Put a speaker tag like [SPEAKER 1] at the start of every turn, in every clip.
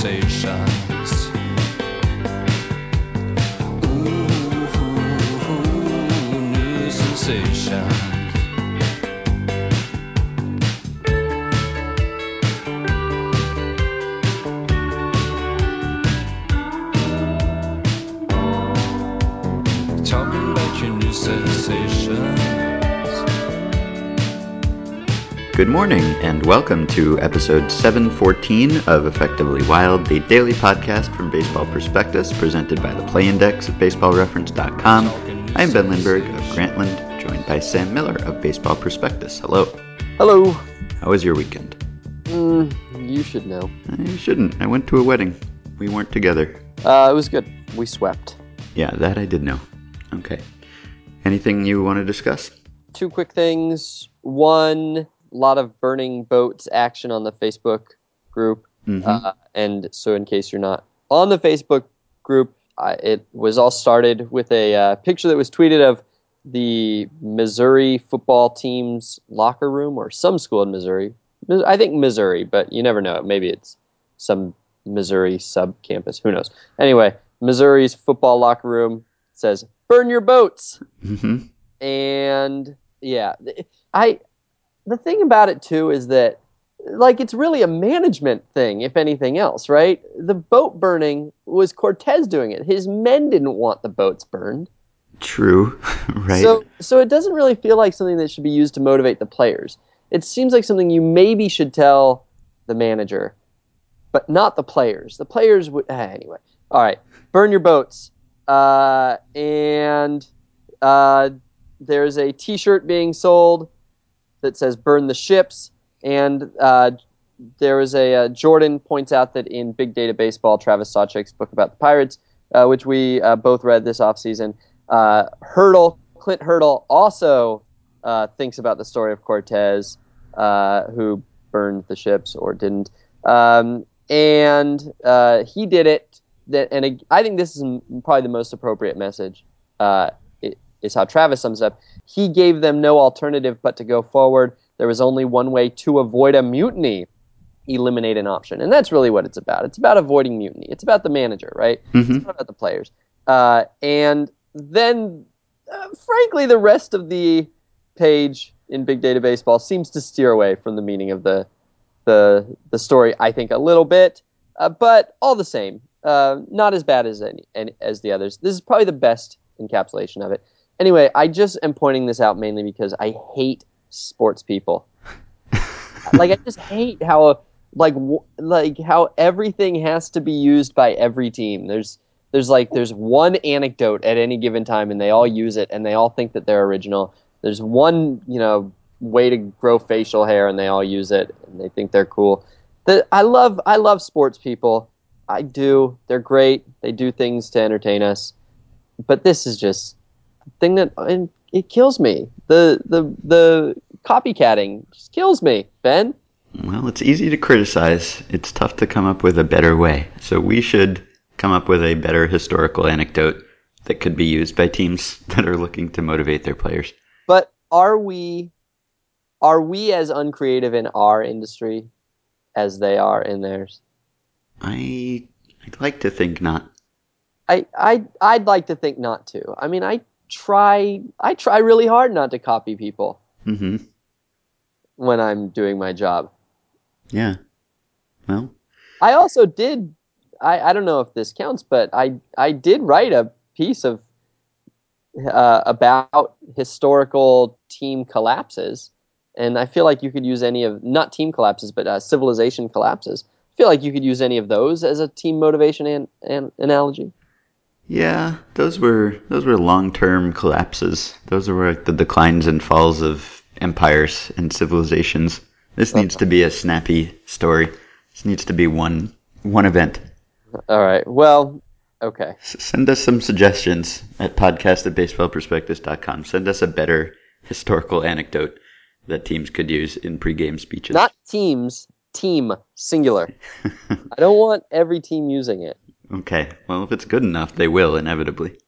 [SPEAKER 1] sensations.
[SPEAKER 2] Good morning, and welcome to episode 714 of Effectively Wild, the daily podcast from Baseball Prospectus, presented by the Play Index of BaseballReference.com. I'm Ben Lindbergh of Grantland, joined by Sam Miller of Baseball Prospectus. Hello.
[SPEAKER 3] Hello.
[SPEAKER 2] How was your weekend?
[SPEAKER 3] Mm, you should know.
[SPEAKER 2] I shouldn't. I went to a wedding. We weren't together.
[SPEAKER 3] Uh, it was good. We swept.
[SPEAKER 2] Yeah, that I did know. Okay. Anything you want to discuss?
[SPEAKER 3] Two quick things. One, lot of burning boats action on the Facebook group.
[SPEAKER 2] Mhm.
[SPEAKER 3] Uh, and so, in case you're not on the Facebook group, uh, it was all started with a uh, picture that was tweeted of the Missouri football team's locker room or some school in Missouri. I think Missouri, but you never know. Maybe it's some Missouri sub campus. Who knows? Anyway, Missouri's football locker room says, Burn your boats
[SPEAKER 2] Mhm.
[SPEAKER 3] and yeah i the thing about it too is that like it's really a management thing if anything else right? The boat burning was cortez doing it? His men didn't want the boats burned.
[SPEAKER 2] True. right.
[SPEAKER 3] so so it doesn't really feel like something that should be used to motivate the players. It seems like something you maybe should tell the manager but not the players. The players would ah, anyway. All right. Burn your boats. Uh, and uh, there's a T-shirt being sold that says "Burn the ships," and uh, there is a uh, Jordan points out that in Big Data Baseball, Travis Sawchik's book about the Pirates, uh, which we uh, both read this offseason, uh, Hurdle Clint Hurdle also uh, thinks about the story of Cortez, uh, who burned the ships or didn't, um, and he did it. That and I think this is probably the most appropriate message. Is how Travis sums up. He gave them no alternative but to go forward. There was only one way to avoid a mutiny eliminate an option. And that's really what it's about. It's about avoiding mutiny. It's about the manager, right?
[SPEAKER 2] Mhm.
[SPEAKER 3] It's not about the players. Uh, and then, uh, frankly, the rest of the page in Big Data Baseball seems to steer away from the meaning of the the the story. I think a little bit, uh, but all the same, uh, not as bad as any, any as the others. This is probably the best encapsulation of it. Anyway, I just am pointing this out mainly because I hate sports people. like I just hate how like w- like how everything has to be used by every team. There's there's like there's one anecdote at any given time and they all use it and they all think that they're original. There's one, you know, way to grow facial hair and they all use it and they think they're cool. The, I love I love sports people. I do. They're great. They do things to entertain us. But this is just thing that and it kills me. The the the copycatting just kills me, Ben.
[SPEAKER 2] Well, it's easy to criticize. It's tough to come up with a better way. So we should come up with a better historical anecdote that could be used by teams that are looking to motivate their players.
[SPEAKER 3] But are we are we as uncreative in our industry as they are in theirs?
[SPEAKER 2] I I'd like to think not.
[SPEAKER 3] I I I'd like to think not to. I mean, I try I try really hard not to copy people
[SPEAKER 2] hmm
[SPEAKER 3] when I'm doing my job.
[SPEAKER 2] Yeah. Well,
[SPEAKER 3] I also did I, I don't know if this counts, but I I did write a piece of uh, about historical team collapses, and I feel like you could use any of not team collapses, but uh, civilization collapses. I feel like you could use any of those as a team motivation and, an, analogy.
[SPEAKER 2] Yeah, those were those were long-term collapses. Those were like the declines and falls of empires and civilizations. This needs to be a snappy story. This needs to be one one event.
[SPEAKER 3] All right. Well, okay.
[SPEAKER 2] S- send us some suggestions at podcast at baseballprospectus.com. Send us a better historical anecdote that teams could use in pregame speeches.
[SPEAKER 3] Not teams, team singular. I don't want every team using it.
[SPEAKER 2] Okay. Well, if it's good enough, they will inevitably.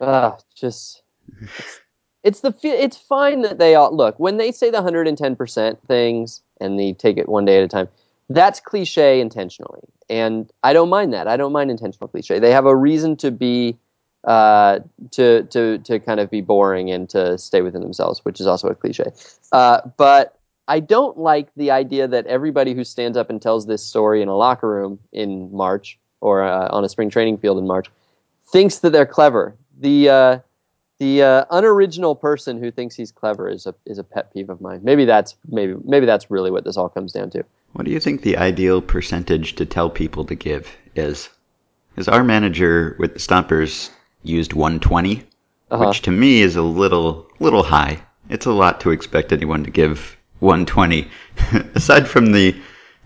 [SPEAKER 3] Ah, just it's, it's the it's fine that they all look when they say the hundred and ten percent things and they take it one day at a time. that's cliche intentionally, and I don't mind that. I don't mind intentional cliche. They have a reason to be uh, to to to kind of be boring and to stay within themselves, which is also a cliche. Uh, but I don't like the idea that everybody who stands up and tells this story in a locker room in March or uh, on a spring training field in March thinks that they're clever. The uh, the uh, unoriginal person who thinks he's clever is a is a pet peeve of mine. Maybe that's maybe maybe that's really what this all comes down to.
[SPEAKER 2] What do you think the ideal percentage to tell people to give is? Is our manager with the Stompers used 120,
[SPEAKER 3] Uh-huh.
[SPEAKER 2] which to me is a little little high. It's a lot to expect anyone to give 120. Aside from the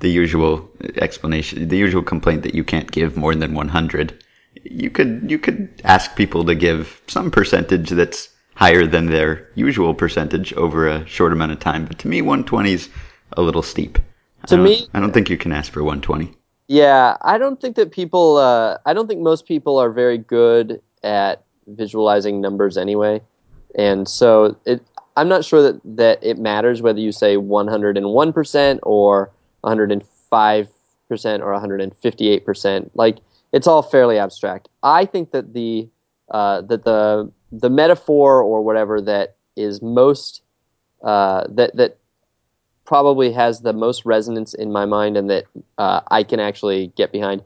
[SPEAKER 2] the usual explanation, the usual complaint that you can't give more than 100, you could you could ask people to give some percentage that's higher than their usual percentage over a short amount of time. But to me, 120 is a little steep. I
[SPEAKER 3] To
[SPEAKER 2] don't-
[SPEAKER 3] me-
[SPEAKER 2] I don't think you can ask for 120.
[SPEAKER 3] Yeah, I don't think that people. Uh, I don't think most people are very good at visualizing numbers anyway, and so it. I'm not sure that that it matters whether you say 101 percent or 105 percent or 158 percent. Like it's all fairly abstract. I think that the uh, that the the metaphor or whatever that is most uh, that that probably has the most resonance in my mind and that uh, I can actually get behind.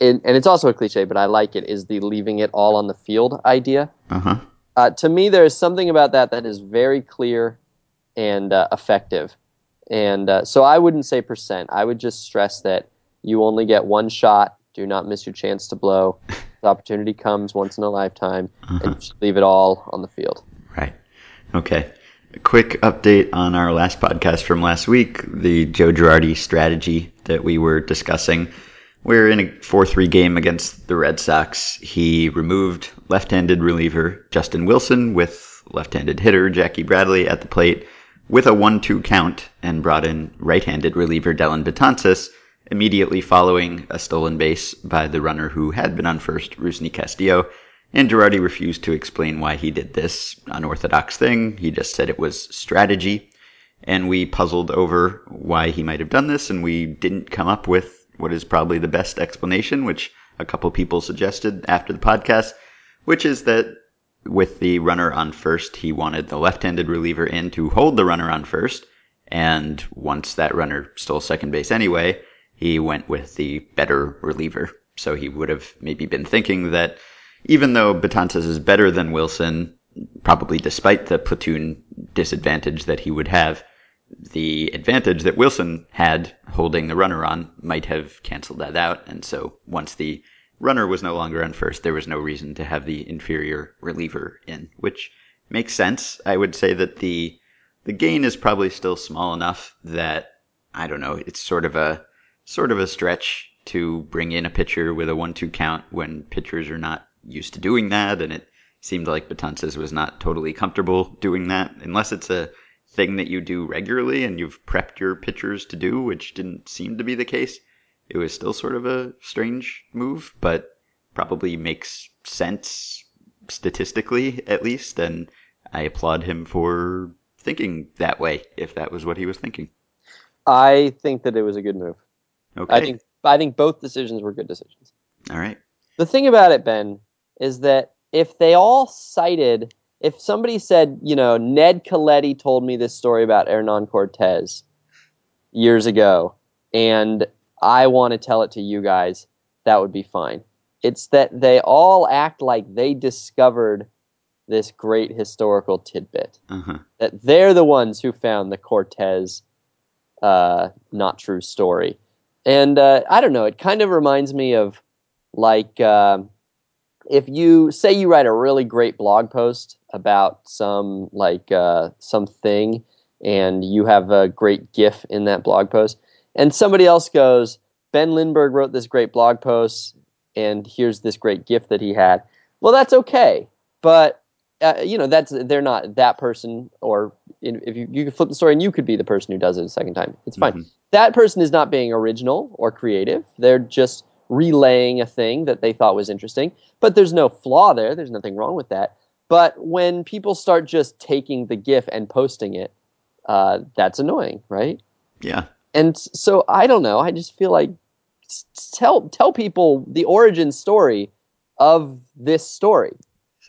[SPEAKER 3] And, and it's also a cliche, but I like it. Is the leaving it all on the field idea?
[SPEAKER 2] Uh huh.
[SPEAKER 3] Uh, to me, there is something about that that is very clear and uh, effective. And uh, so I wouldn't say percent. I would just stress that you only get one shot. Do not miss your chance to blow. The opportunity comes once in a lifetime, and you should leave it all on the field.
[SPEAKER 2] Right. Okay. A quick update on our last podcast from last week, the Joe Girardi strategy that we were discussing. We're in a 4 3 game against the Red Sox. He removed left handed reliever Justin Wilson with left handed hitter Jackie Bradley at the plate with a 1 2 count and brought in right handed reliever Dellin Betances immediately following a stolen base by the runner who had been on first, Rusney Castillo. And Girardi refused to explain why he did this unorthodox thing. He just said it was strategy. And we puzzled over why he might have done this, and we didn't come up with what is probably the best explanation, which a couple people suggested after the podcast, which is that with the runner on first, he wanted the left handed reliever in to hold the runner on first. And once that runner stole second base anyway, he went with the better reliever. So he would have maybe been thinking that even though Betances is better than Wilson, probably despite the platoon disadvantage that he would have, the advantage that Wilson had holding the runner on might have canceled that out. And so once the runner was no longer on first, there was no reason to have the inferior reliever in, which makes sense. I would say that the the gain is probably still small enough that I don't know, it's sort of a sort of a stretch to bring in a pitcher with a one-two count when pitchers are not used to doing that, and it seemed like Betances was not totally comfortable doing that, unless it's a thing that you do regularly and you've prepped your pitchers to do, which didn't seem to be the case. It was still sort of a strange move, but probably makes sense statistically, at least, and I applaud him for thinking that way, if that was what he was thinking.
[SPEAKER 3] I think that it was a good move.
[SPEAKER 2] Okay.
[SPEAKER 3] I think I think both decisions were good decisions.
[SPEAKER 2] All right.
[SPEAKER 3] The thing about it, Ben, is that if they all cited, if somebody said, you know, Ned Colletti told me this story about Hernan Cortez years ago, and I want to tell it to you guys, that would be fine. It's that they all act like they discovered this great historical tidbit.
[SPEAKER 2] Uh-huh.
[SPEAKER 3] That they're the ones who found the Cortez uh, not true story. And uh, I don't know, it kind of reminds me of like um if you say you write a really great blog post about some like uh, something and you have a great gif in that blog post and somebody else goes ben lindbergh wrote this great blog post and here's this great gif that he had. Well that's okay but uh, you know that's they're not that person or in- if you, you could flip the story and you could be the person who does it a second time it's fine.
[SPEAKER 2] Mhm.
[SPEAKER 3] that person is not being original or creative. They're just relaying a thing that they thought was interesting but there's no flaw there. There's nothing wrong with that. But when people start just taking the gif and posting it uh, that's annoying right?
[SPEAKER 2] Yeah.
[SPEAKER 3] And so I don't know. I just feel like tell tell people the origin story of this story.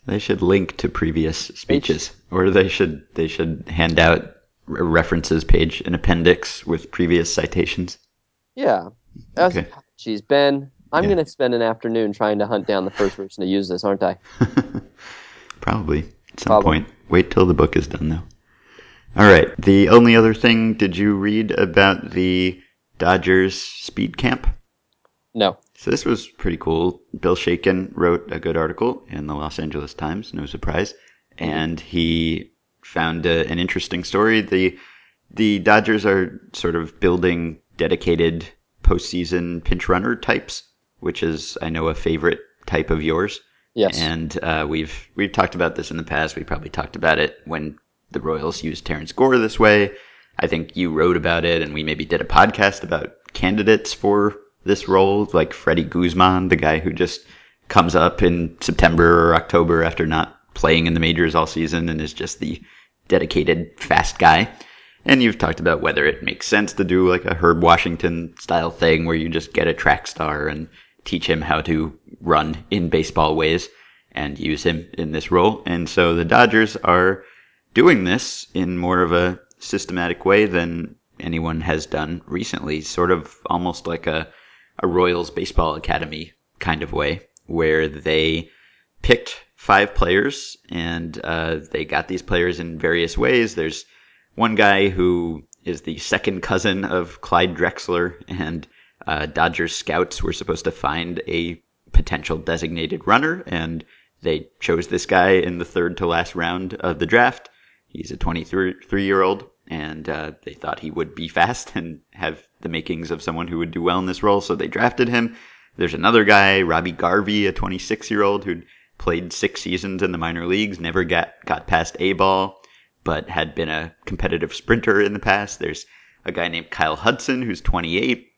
[SPEAKER 2] They should link to previous speeches, or they should they should hand out a references page, an appendix with previous citations.
[SPEAKER 3] Yeah.
[SPEAKER 2] Okay.
[SPEAKER 3] Geez, Ben, I'm
[SPEAKER 2] Yeah.
[SPEAKER 3] going to spend an afternoon trying to hunt down the first person to use this, aren't I?
[SPEAKER 2] Probably at some
[SPEAKER 3] Probably.
[SPEAKER 2] point. Wait till the book is done, though. All right. The only other thing, did you read about the Dodgers speed camp?
[SPEAKER 3] No.
[SPEAKER 2] So this was pretty cool. Bill Shaikin wrote a good article in the Los Angeles Times, no surprise, and he found a, an interesting story. The the Dodgers are sort of building dedicated postseason pinch runner types, which is I know a favorite type of yours.
[SPEAKER 3] Yes.
[SPEAKER 2] And uh, we've we've talked about this in the past. We probably talked about it when the Royals used Terrence Gore this way. I think you wrote about it, and we maybe did a podcast about candidates for this role, like Freddy Guzman, the guy who just comes up in September or October after not playing in the majors all season and is just the dedicated fast guy. And you've talked about whether it makes sense to do like a Herb Washington style thing where you just get a track star and teach him how to run in baseball ways and use him in this role. And so the Dodgers are doing this in more of a systematic way than anyone has done recently, sort of almost like a, a Royals Baseball Academy kind of way, where they picked five players and uh, they got these players in various ways. There's one guy who is the second cousin of Clyde Drexler, and uh, Dodgers scouts were supposed to find a potential designated runner, and they chose this guy in the third to last round of the draft. He's a 23 year old, and uh, they thought he would be fast and have the makings of someone who would do well in this role, so they drafted him. There's another guy, Robbie Garvey, a 26 year old who'd played six seasons in the minor leagues, never got, got past A ball, but had been a competitive sprinter in the past. There's a guy named Kyle Hudson who's 28,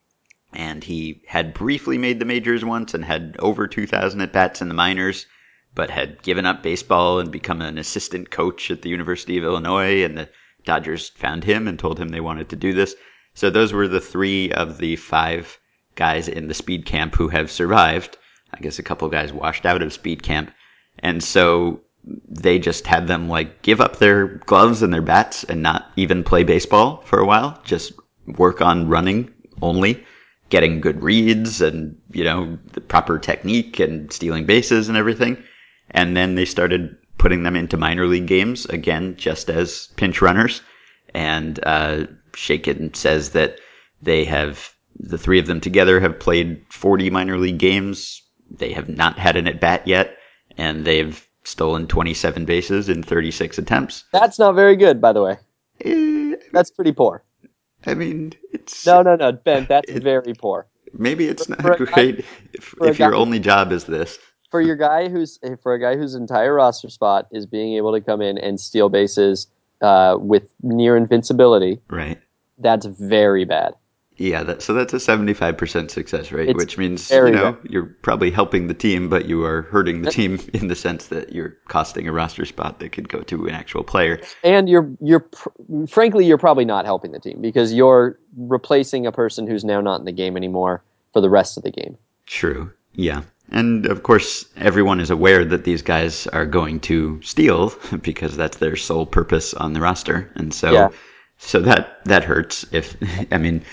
[SPEAKER 2] and he had briefly made the majors once and had over 2,000 at bats in the minors, but had given up baseball and become an assistant coach at the University of Illinois. And the Dodgers found him and told him they wanted to do this. So those were the three of the five guys in the speed camp who have survived. I guess a couple guys washed out of speed camp. And so they just had them like give up their gloves and their bats and not even play baseball for a while, just work on running only, getting good reads and, you know, the proper technique and stealing bases and everything. And then they started putting them into minor league games again, just as pinch runners. And, uh, Shaikin says that they have, the three of them together have played 40 minor league games. They have not had an at bat yet and they've stolen 27 bases in 36 attempts.
[SPEAKER 3] That's not very good, by the way.
[SPEAKER 2] Eh,
[SPEAKER 3] That's pretty poor.
[SPEAKER 2] I mean, it's
[SPEAKER 3] No, no, no, Ben. That's
[SPEAKER 2] It-
[SPEAKER 3] very poor.
[SPEAKER 2] maybe it's not
[SPEAKER 3] for guy-
[SPEAKER 2] great if, if your
[SPEAKER 3] guy-
[SPEAKER 2] only job is this.
[SPEAKER 3] For your guy who's for a guy whose entire roster spot is being able to come in and steal bases uh, with near invincibility,
[SPEAKER 2] Right.
[SPEAKER 3] that's very bad.
[SPEAKER 2] Yeah, that, so that's a 75% success rate,
[SPEAKER 3] It's
[SPEAKER 2] which means, you know,
[SPEAKER 3] bad.
[SPEAKER 2] you're probably helping the team, but you are hurting the team in the sense that you're costing a roster spot that could go to an actual player.
[SPEAKER 3] and you're you're pr- frankly you're probably not helping the team because you're replacing a person who's now not in the game anymore for the rest of the game.
[SPEAKER 2] True. Yeah. And of course, everyone is aware that these guys are going to steal because that's their sole purpose on the roster. And so,
[SPEAKER 3] Yeah.
[SPEAKER 2] so that, that hurts if, I mean,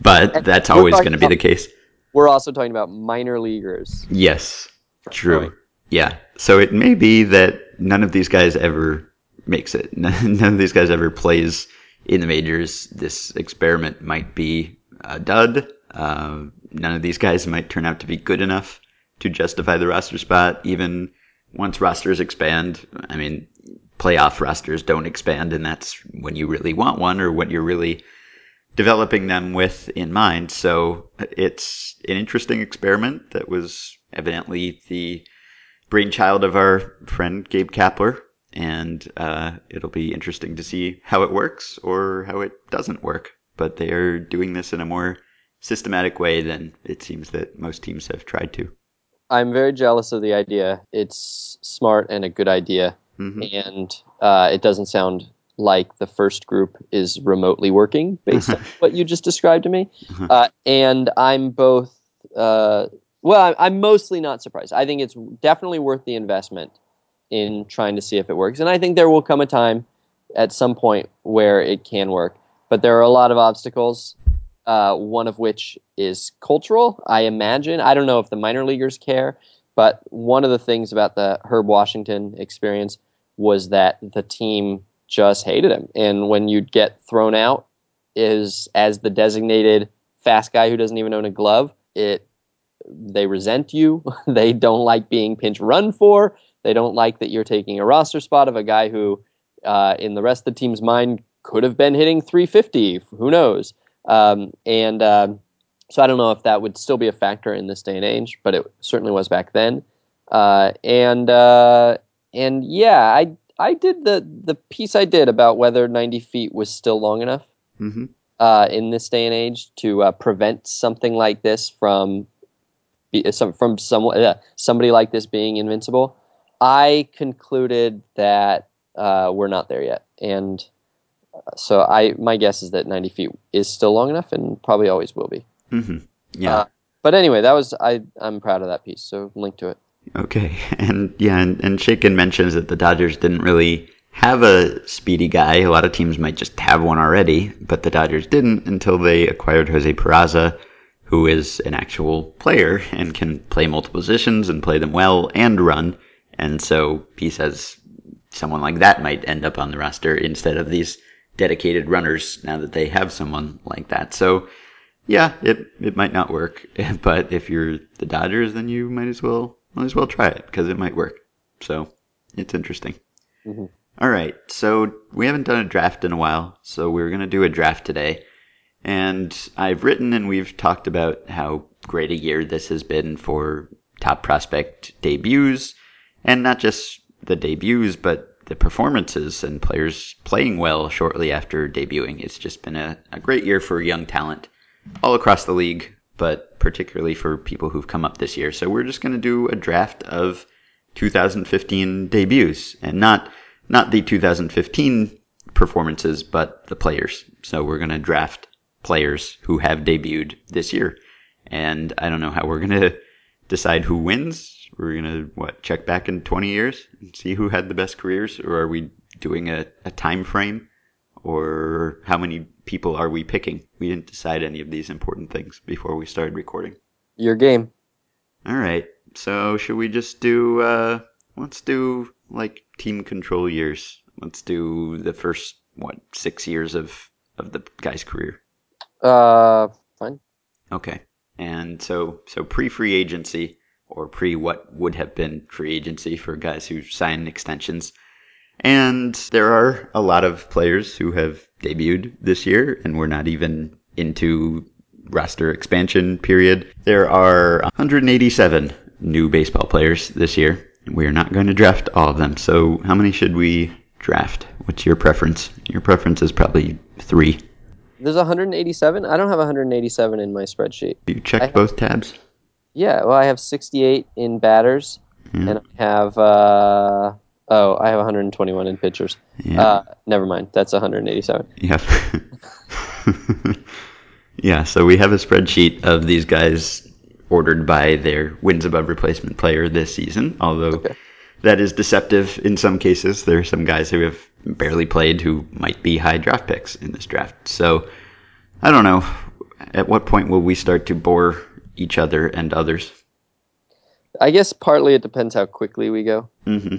[SPEAKER 2] but
[SPEAKER 3] And
[SPEAKER 2] that's always going to be the case.
[SPEAKER 3] We're also talking about minor leaguers.
[SPEAKER 2] Yes. True. Yeah. So it may be that none of these guys ever makes it. None of these guys ever plays in the majors. This experiment might be a dud. Uh, none of these guys might turn out to be good enough to justify the roster spot. Even once rosters expand, I mean, playoff rosters don't expand, and that's when you really want one or what you're really developing them with in mind. So it's an interesting experiment that was evidently the brainchild of our friend Gabe Kapler. And uh, it'll be interesting to see how it works or how it doesn't work. But they are doing this in a more systematic way than it seems that most teams have tried to.
[SPEAKER 3] I'm very jealous of the idea. It's smart and a good idea,
[SPEAKER 2] hmm
[SPEAKER 3] and uh, it doesn't sound like the first group is remotely working based on what you just described to me.
[SPEAKER 2] Uh-huh.
[SPEAKER 3] Uh, and I'm both, uh, well, I'm mostly not surprised. I think it's definitely worth the investment in trying to see if it works. And I think there will come a time at some point where it can work. But there are a lot of obstacles, uh, one of which is cultural, I imagine. I don't know if the minor leaguers care, but one of the things about the Herb Washington experience was that the team just hated him. And when you'd get thrown out is as the designated fast guy who doesn't even own a glove, it they resent you. they don't like being pinch run for. They don't like that you're taking a roster spot of a guy who, uh, in the rest of the team's mind, could have been hitting 350. Who knows? Um, and um so I don't know if that would still be a factor in this day and age, but it certainly was back then. Uh, and uh, and yeah, I I did the the piece I did about whether 90 feet was still long enough
[SPEAKER 2] hmm
[SPEAKER 3] uh, in this day and age to uh, prevent something like this from be, uh, some from someone uh, somebody like this being invincible. I concluded that uh, we're not there yet, and uh, so I my guess is that 90 feet is still long enough, and probably always will be.
[SPEAKER 2] hmm Yeah.
[SPEAKER 3] Uh, But anyway, that was I. I'm proud of that piece. So link to it.
[SPEAKER 2] Okay, and yeah, and, and Shaikin mentions that the Dodgers didn't really have a speedy guy. A lot of teams might just have one already, but the Dodgers didn't until they acquired Jose Peraza, who is an actual player and can play multiple positions and play them well and run. And so he says someone like that might end up on the roster instead of these dedicated runners now that they have someone like that. So yeah, it it might not work, but if you're the Dodgers, then you might as well might as well try it because it might work. So it's interesting.
[SPEAKER 3] Mhm.
[SPEAKER 2] All right, so we haven't done a draft in a while, so we're gonna do a draft today. And I've written and we've talked about how great a year this has been for top prospect debuts, and not just the debuts, but the performances and players playing well shortly after debuting. It's just been a, a great year for young talent all across the league, but particularly for people who've come up this year. So we're just going to do a draft of 2015 debuts and not not the 2015 performances, but the players. So we're going to draft players who have debuted this year. And I don't know how we're going to decide who wins. We're going to what check back in 20 years and see who had the best careers or are we doing a, a time frame or how many people are we picking? We didn't decide any of these important things before we started recording.
[SPEAKER 3] Your game.
[SPEAKER 2] All right. So should we just do? Uh, let's do like team control years. Let's do the first what six years of of the guy's career.
[SPEAKER 3] Uh, fine.
[SPEAKER 2] Okay. And so so pre free agency or pre what would have been free agency for guys who sign extensions. And there are a lot of players who have debuted this year and we're not even into roster expansion period. There are 187 new baseball players this year. We are not going to draft all of them. So how many should we draft? What's your preference? Your preference is probably three.
[SPEAKER 3] There's 187. I don't have 187 in my spreadsheet.
[SPEAKER 2] You checked
[SPEAKER 3] have-
[SPEAKER 2] both tabs?
[SPEAKER 3] Yeah, well, I have 68 in batters,
[SPEAKER 2] Yeah.
[SPEAKER 3] and I have uh, oh, I have 121 in pitchers.
[SPEAKER 2] Yeah.
[SPEAKER 3] Uh, never mind. That's 187.
[SPEAKER 2] Yep. yeah, so we have a spreadsheet of these guys ordered by their wins above replacement player this season, although
[SPEAKER 3] Okay.
[SPEAKER 2] that is deceptive in some cases. There are some guys who have barely played who might be high draft picks in this draft. So I don't know. At what point will we start to bore each other and others?
[SPEAKER 3] I guess partly it depends how quickly we go.
[SPEAKER 2] hmm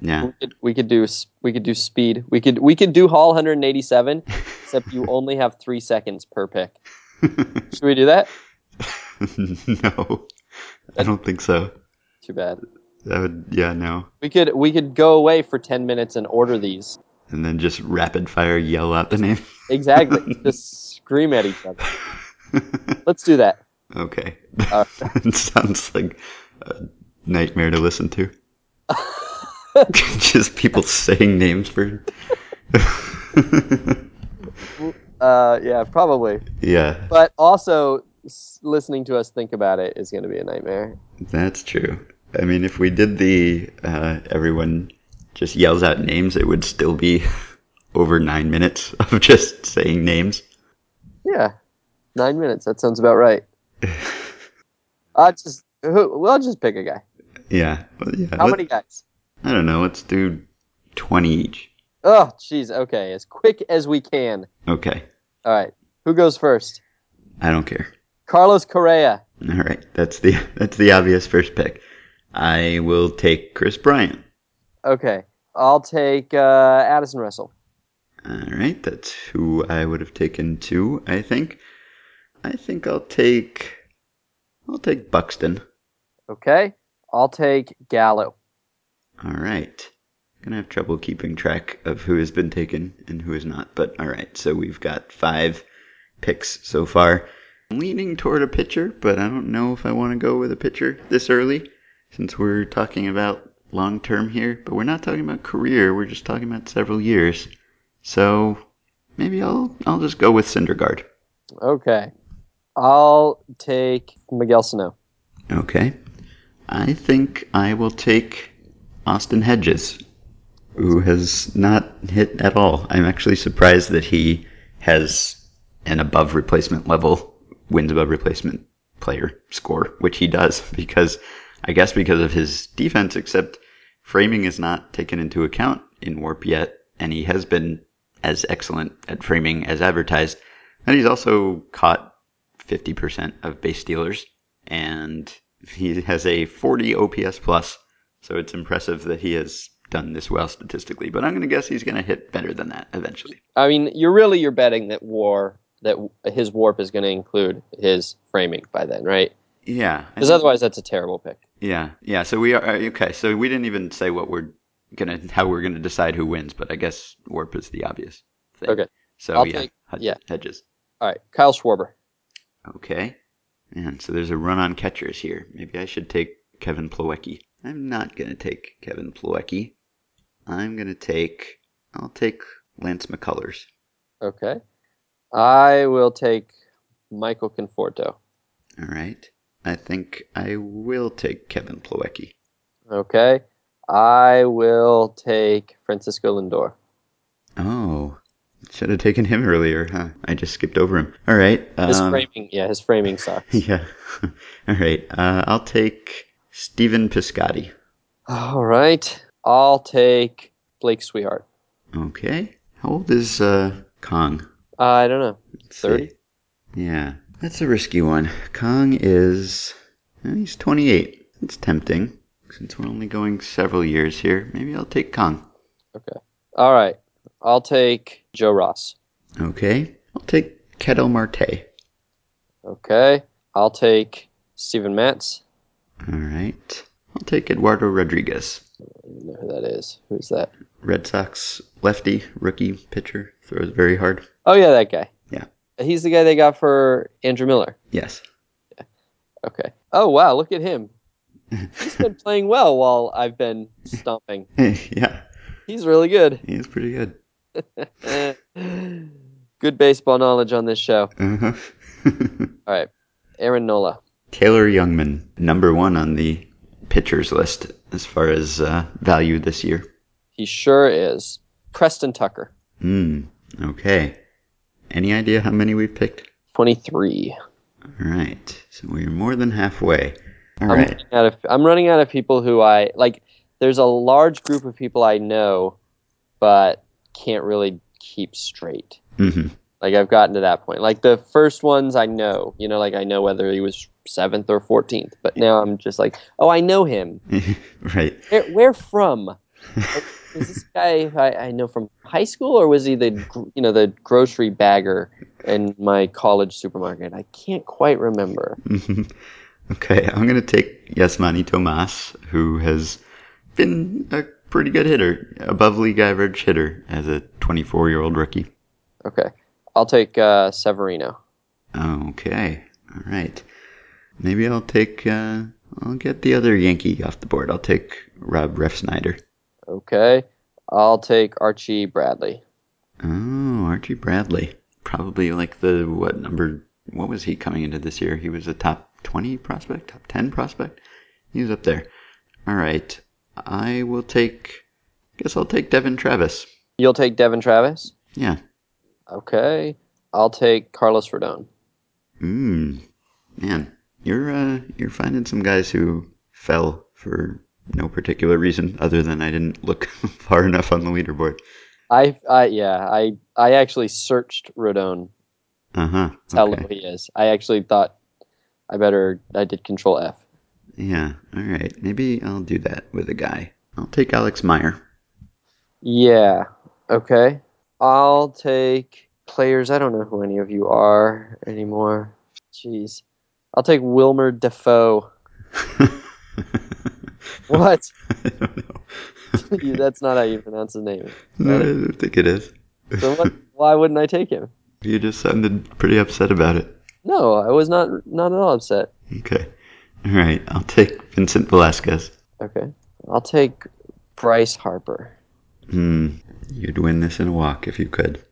[SPEAKER 2] Yeah.
[SPEAKER 3] We could, we could do we could do speed. We could we could do Hall 187, except you only have three seconds per pick. Should we do that?
[SPEAKER 2] no, I don't think so.
[SPEAKER 3] Too bad.
[SPEAKER 2] That would, yeah, no.
[SPEAKER 3] We could we could go away for 10 minutes and order these.
[SPEAKER 2] And then just rapid fire yell out the name.
[SPEAKER 3] Exactly. Just scream at each other. Let's do that.
[SPEAKER 2] Okay.
[SPEAKER 3] Uh,
[SPEAKER 2] it sounds like a nightmare to listen to. just people saying names for.
[SPEAKER 3] Uh, yeah, probably.
[SPEAKER 2] yeah,
[SPEAKER 3] But also, s- listening to us think about it is going to be a nightmare.
[SPEAKER 2] that's true. I mean, if we did the uh, everyone just yells out names, it would still be over nine minutes of just saying names.
[SPEAKER 3] Yeah, nine minutes. That sounds about right. I'll just who, well, just pick a guy.
[SPEAKER 2] Yeah. Well, yeah.
[SPEAKER 3] How many guys?
[SPEAKER 2] I don't know. Let's do 20 each.
[SPEAKER 3] Oh, jeez. Okay, as quick as we can.
[SPEAKER 2] Okay.
[SPEAKER 3] All right. Who goes first?
[SPEAKER 2] I don't care.
[SPEAKER 3] Carlos Correa.
[SPEAKER 2] All right. That's the that's the obvious first pick. I will take Kris Bryant.
[SPEAKER 3] Okay. I'll take uh, Addison Russell.
[SPEAKER 2] All right. That's who I would have taken too, I think. I think I'll take I'll take Buxton.
[SPEAKER 3] Okay. I'll take Gallo.
[SPEAKER 2] All right. Gonna have trouble keeping track of who has been taken and who is not, but all right. So we've got five picks so far. I'm leaning toward a pitcher, but I don't know if I want to go with a pitcher this early, since we're talking about long term here. But we're not talking about career. We're just talking about several years. So maybe I'll I'll just go with Syndergaard.
[SPEAKER 3] Okay. I'll take Miguel Sano.
[SPEAKER 2] Okay. I think I will take Austin Hedges, who has not hit at all. I'm actually surprised that he has an above replacement level wins above replacement player score, which he does because I guess because of his defense, except framing is not taken into account in Warp yet, and he has been as excellent at framing as advertised. And he's also caught 50% of base stealers, and he has a 40 OPS plus, so it's impressive that he has done this well statistically. But I'm going to guess he's going to hit better than that eventually.
[SPEAKER 3] I mean, you're really you're betting that war that his warp is going to include his framing by then, right?
[SPEAKER 2] Yeah,
[SPEAKER 3] Because otherwise, that's a terrible pick.
[SPEAKER 2] yeah, yeah. So we are uh, okay. So we didn't even say what we're gonna how we're gonna decide who wins, but I guess Warp is the obvious thing.
[SPEAKER 3] Okay.
[SPEAKER 2] So
[SPEAKER 3] I'll
[SPEAKER 2] yeah,
[SPEAKER 3] take-
[SPEAKER 2] Hud-
[SPEAKER 3] yeah.
[SPEAKER 2] hedges.
[SPEAKER 3] All right, Kyle Schwarber.
[SPEAKER 2] Okay. And so there's a run on catchers here. Maybe I should take Kevin Plawecki. I'm not gonna take Kevin Plawecki. I'm gonna take. I'll take Lance McCullers.
[SPEAKER 3] Okay. I will take Michael Conforto.
[SPEAKER 2] All right. I think I will take Kevin Plawecki.
[SPEAKER 3] Okay. I will take Francisco Lindor.
[SPEAKER 2] Oh, should have taken him earlier, huh? I just skipped over him. All right.
[SPEAKER 3] His
[SPEAKER 2] um,
[SPEAKER 3] framing, yeah, his framing sucks.
[SPEAKER 2] Yeah. All right. Uh, I'll take Stephen Piscotty.
[SPEAKER 3] All right. I'll take Blake Swihart.
[SPEAKER 2] Okay. How old is uh, Kang?
[SPEAKER 3] Uh, I don't know. 30?
[SPEAKER 2] Yeah. That's a risky one. Kang is. eh, he's 28. It's tempting. Since we're only going several years here, maybe I'll take Kang.
[SPEAKER 3] Okay. All right. I'll take Joe Ross.
[SPEAKER 2] Okay. I'll take Ketel Marte.
[SPEAKER 3] Okay. I'll take Steven Matz.
[SPEAKER 2] All right. I'll take Eduardo Rodriguez.
[SPEAKER 3] I don't know who that is. Who's that?
[SPEAKER 2] Red Sox lefty, rookie pitcher, throws very hard.
[SPEAKER 3] Oh, yeah, that guy.
[SPEAKER 2] Yeah.
[SPEAKER 3] He's the guy they got for Andrew Miller.
[SPEAKER 2] Yes. Yeah.
[SPEAKER 3] Okay. Oh, wow. Look at him. He's been playing well while I've been stomping.
[SPEAKER 2] yeah,
[SPEAKER 3] He's really good.
[SPEAKER 2] he's pretty good.
[SPEAKER 3] good baseball knowledge on this show.
[SPEAKER 2] Uh-huh.
[SPEAKER 3] All right. Aaron Nola.
[SPEAKER 2] Taylor Jungmann, number one on the pitchers list as far as uh, value this year.
[SPEAKER 3] He sure is. Preston Tucker.
[SPEAKER 2] Hmm. Okay. Any idea how many we've picked?
[SPEAKER 3] 23.
[SPEAKER 2] All right. So we're more than halfway. All
[SPEAKER 3] I'm
[SPEAKER 2] right.
[SPEAKER 3] running out of I'm running out of people who I like. There's a large group of people I know, but can't really keep straight.
[SPEAKER 2] Mm-hmm.
[SPEAKER 3] Like I've gotten to that point. Like the first ones I know, you know, like I know whether he was seventh or fourteenth. But now I'm just like, oh, I know him.
[SPEAKER 2] right.
[SPEAKER 3] Where, where from? Like, is this guy I, I know from high school, or was he the you know the grocery bagger in my college supermarket? I can't quite remember.
[SPEAKER 2] Okay, I'm going to take Yasmany Tomas, who has been a pretty good hitter, above league average hitter as a 24 year old rookie.
[SPEAKER 3] Okay, I'll take uh, Severino.
[SPEAKER 2] Okay, all right. Maybe I'll take, uh, I'll get the other Yankee off the board. I'll take Rob Refsnyder.
[SPEAKER 3] Okay, I'll take Archie Bradley.
[SPEAKER 2] Oh, Archie Bradley. Probably like the, what number, what was he coming into this year? He was a top 20 prospect, top 10 prospect? He was up there. All right. I will take, I guess I'll take Devon Travis.
[SPEAKER 3] You'll take Devon Travis.
[SPEAKER 2] Yeah.
[SPEAKER 3] Okay. I'll take Carlos Rodon.
[SPEAKER 2] Mm. Man, you're uh, you're finding some guys who fell for no particular reason other than I didn't look far enough on the leaderboard.
[SPEAKER 3] I, I yeah, I I actually searched Rodon.
[SPEAKER 2] Uh huh.
[SPEAKER 3] That's how low he is. I actually thought I better I did control F.
[SPEAKER 2] Yeah. All right. Maybe I'll do that with a guy. I'll take Alex Meyer.
[SPEAKER 3] Yeah. Okay. I'll take players. I don't know who any of you are anymore. Jeez. I'll take Wilmer Defoe. What?
[SPEAKER 2] I don't know.
[SPEAKER 3] That's not how you pronounce his name.
[SPEAKER 2] no, I don't think it is.
[SPEAKER 3] So what, why wouldn't I take him?
[SPEAKER 2] you just sounded pretty upset about it.
[SPEAKER 3] No, I was not not at all upset.
[SPEAKER 2] Okay. All right. I'll take Vincent Velasquez.
[SPEAKER 3] Okay. I'll take Bryce Harper.
[SPEAKER 2] Hmm. You'd win this in a walk if you could.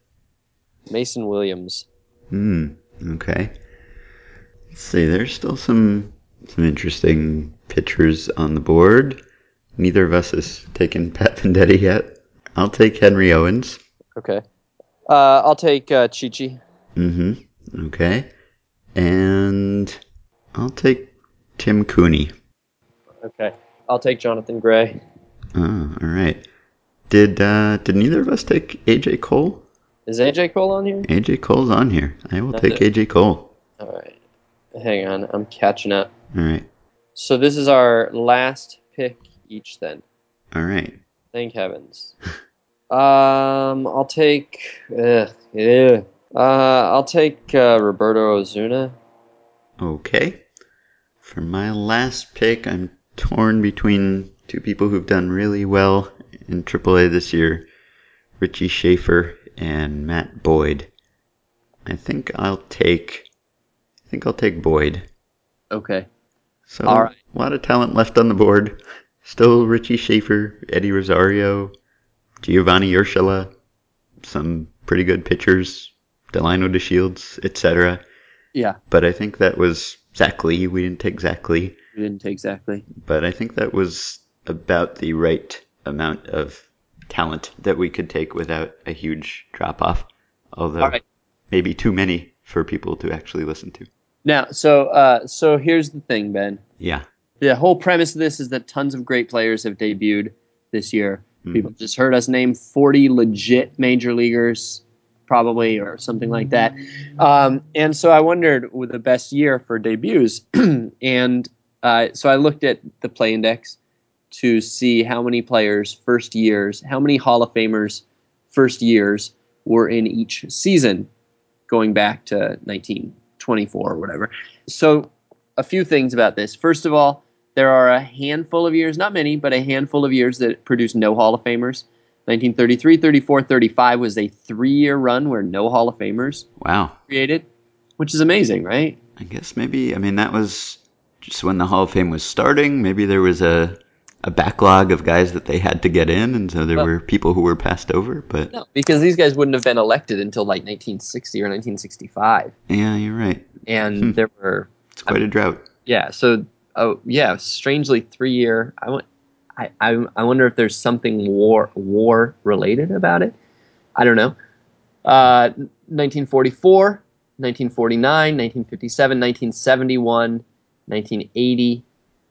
[SPEAKER 3] Mason Williams.
[SPEAKER 2] Hmm. Okay. Let's see. There's still some some interesting pitchers on the board. Neither of us has taken Pat Venditte yet. I'll take Henry Owens.
[SPEAKER 3] Okay. Uh, I'll take uh, Chichi.
[SPEAKER 2] Mm-hmm. Okay. And I'll take Tim Cooney.
[SPEAKER 3] Okay. I'll take Jonathan Gray.
[SPEAKER 2] Oh, all right. Did uh, did neither of us take AJ Cole?
[SPEAKER 3] Is AJ Cole on here?
[SPEAKER 2] AJ Cole's on here. I will take
[SPEAKER 3] it.
[SPEAKER 2] AJ Cole.
[SPEAKER 3] All right. Hang on. I'm catching up.
[SPEAKER 2] All right.
[SPEAKER 3] So this is our last pick each then.
[SPEAKER 2] All right.
[SPEAKER 3] Thank heavens. Um, I'll take. Ugh, yeah. Uh, I'll take uh, Roberto Osuna.
[SPEAKER 2] Okay. For my last pick, I'm torn between two people who've done really well in AAA this year Richie Shaffer and Matt Boyd. I think I'll take. I think I'll take Boyd.
[SPEAKER 3] Okay.
[SPEAKER 2] So
[SPEAKER 3] All right.
[SPEAKER 2] a lot of talent left on the board. Still Richie Shaffer, Eddie Rosario, Giovanny Urshela, some pretty good pitchers, Delino DeShields, etc.
[SPEAKER 3] Yeah.
[SPEAKER 2] But I think that was Lee. We didn't Lee,
[SPEAKER 3] You didn't take exactly.
[SPEAKER 2] but I think that was about the right amount of talent that we could take without a huge drop off. Although
[SPEAKER 3] right.
[SPEAKER 2] maybe too many for people to actually listen to.
[SPEAKER 3] Now, so uh, so here's the thing, Ben.
[SPEAKER 2] Yeah.
[SPEAKER 3] The whole premise of this is that tons of great players have debuted this year.
[SPEAKER 2] Mhm.
[SPEAKER 3] People just heard us name 40 legit major leaguers, probably, or something like that. Um, and so I wondered the best year for debuts. and uh, so I looked at the play index to see how many players first years, how many Hall of Famers first years were in each season going back to 1924 or whatever. So a few things about this. First of all, there are a handful of years, not many, but a handful of years that produce no Hall of Famers. 1933, 34, 35 was a three year run where no Hall of Famers
[SPEAKER 2] Wow.
[SPEAKER 3] created, which is amazing, right?
[SPEAKER 2] I guess maybe I mean that was just when the Hall of Fame was starting. Maybe there was a a backlog of guys that they had to get in, and so there
[SPEAKER 3] Well-
[SPEAKER 2] were people who were passed over. But
[SPEAKER 3] No, because these guys wouldn't have been elected until like 1960 or 1965.
[SPEAKER 2] yeah, you're right.
[SPEAKER 3] And
[SPEAKER 2] Hmm.
[SPEAKER 3] there were,
[SPEAKER 2] It's quite a drought.
[SPEAKER 3] yeah, so, oh, yeah, strangely three year. I, want, I, I, wonder if there's something war, war related about it. I don't know. Uh, 1944, 1949, 1957, 1971, 1980,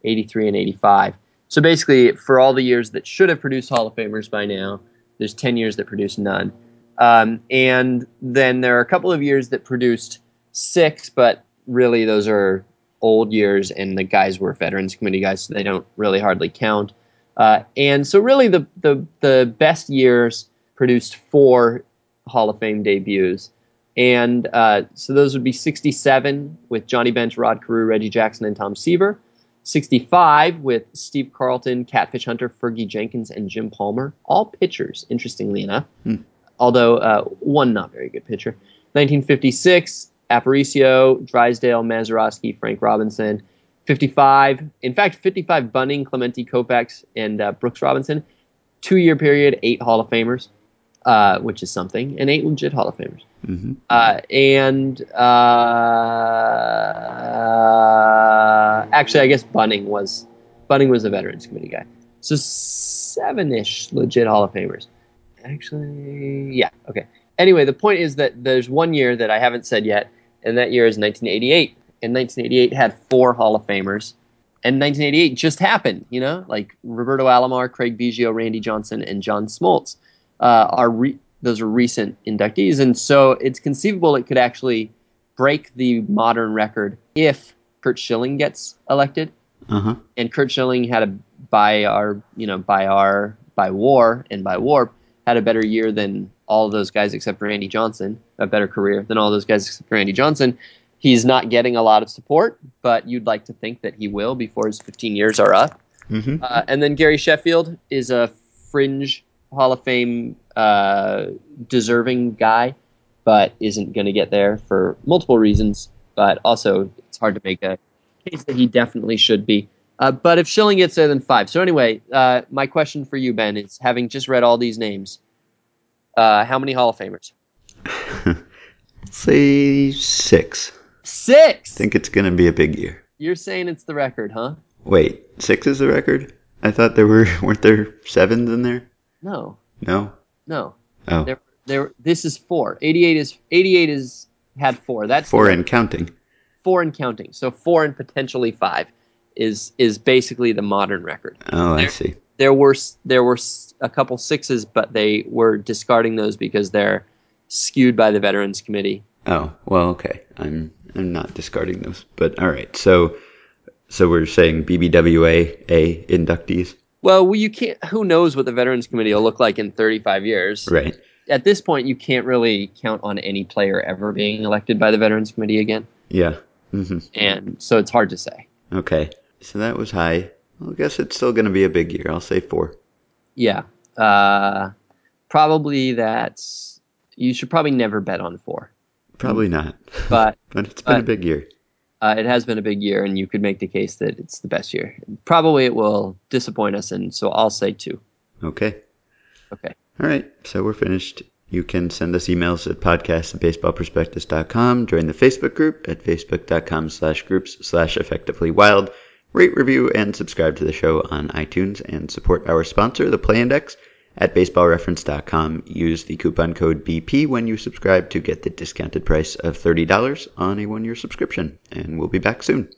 [SPEAKER 3] 83, and 85. So basically, for all the years that should have produced Hall of Famers by now, there's 10 years that produced none. Um, and then there are a couple of years that produced six, but really those are old years, and the guys were Veterans Committee guys, so they don't really hardly count. Uh, and so, really, the, the the best years produced four Hall of Fame debuts, and uh, so those would be '67 with Johnny Bench, Rod Carew, Reggie Jackson, and Tom Seaver. 65 with Steve Carlton, Catfish Hunter, Fergie Jenkins, and Jim Palmer. All pitchers, interestingly enough.
[SPEAKER 2] Hmm.
[SPEAKER 3] Although uh, one not very good pitcher. 1956, Aparicio, Drysdale, Mazeroski, Frank Robinson. 55, in fact, 55 Bunning, Clemente Koufax, and uh, Brooks Robinson. Two year period, eight Hall of Famers, uh, which is something, and eight legit Hall of Famers.
[SPEAKER 2] hmm
[SPEAKER 3] Uh, and uh, actually, I guess Bunning was Bunning was a Veterans Committee guy. So seven-ish legit Hall of Famers. actually, yeah, okay. Anyway, the point is that there's one year that I haven't said yet, and that year is 1988. And 1988 had four Hall of Famers. And 1988 just happened, you know, like Roberto Alomar, Craig Biggio, Randy Johnson, and John Smoltz uh, are re- those are recent inductees, and so it's conceivable it could actually break the modern record if Curt Schilling gets elected.
[SPEAKER 2] Uh huh.
[SPEAKER 3] And Curt Schilling had a by our you know by our by war and by warp had a better year than all those guys except Randy Johnson, a better career than all those guys except Randy Johnson. He's not getting a lot of support, but you'd like to think that he will before his 15 years are up.
[SPEAKER 2] Mm-hmm.
[SPEAKER 3] Uh, and then Gary Sheffield is a fringe Hall of Fame uh, deserving guy, but isn't going to get there for multiple reasons. But also, it's hard to make a case that he definitely should be. Uh, but if Schilling gets there, then five. So anyway, uh, my question for you, Ben, is having just read all these names, uh, how many Hall of Famers?
[SPEAKER 2] Say six.
[SPEAKER 3] Six.
[SPEAKER 2] I think it's gonna be a big year.
[SPEAKER 3] You're saying it's the record, huh?
[SPEAKER 2] Wait, six is the record? I thought there were weren't there sevens in there?
[SPEAKER 3] No,
[SPEAKER 2] No.
[SPEAKER 3] no.
[SPEAKER 2] Oh,
[SPEAKER 3] There, there. This is four. 88 is 88 is had four. That's
[SPEAKER 2] four and counting.
[SPEAKER 3] four and counting. So four and potentially five is is basically the modern record.
[SPEAKER 2] Oh, I see.
[SPEAKER 3] There were there were a couple sixes, but they were discarding those because they're skewed by the Veterans Committee.
[SPEAKER 2] Oh, well, okay. I'm I'm not discarding those, but all right. So, so we're saying BBWAA inductees,
[SPEAKER 3] Well, you can't. Who knows what the Veterans Committee will look like in 35 years?
[SPEAKER 2] right?
[SPEAKER 3] At this point, you can't really count on any player ever being elected by the Veterans Committee again,
[SPEAKER 2] Yeah. hmm
[SPEAKER 3] and so it's hard to say.
[SPEAKER 2] Okay. So that was high. Well, I guess it's still going to be a big year. I'll say four.
[SPEAKER 3] Yeah, uh, probably that's. You should probably never bet on four,
[SPEAKER 2] Probably not,
[SPEAKER 3] but
[SPEAKER 2] but it's been a big year.
[SPEAKER 3] Uh, it has been a big year, and you could make the case that it's the best year. Probably it will disappoint us, and so I'll say two.
[SPEAKER 2] Okay.
[SPEAKER 3] Okay.
[SPEAKER 2] All right. So we're finished. You can send us emails at podcast at baseballprospectus.com. Join the Facebook group at facebook.com slash groups slash effectively wild. Rate, review, and subscribe to the show on iTunes and support our sponsor, the Play Index, at baseballreference.com. Use the coupon code BP when you subscribe to get the discounted price of $30 on a one year subscription. And we'll be back soon.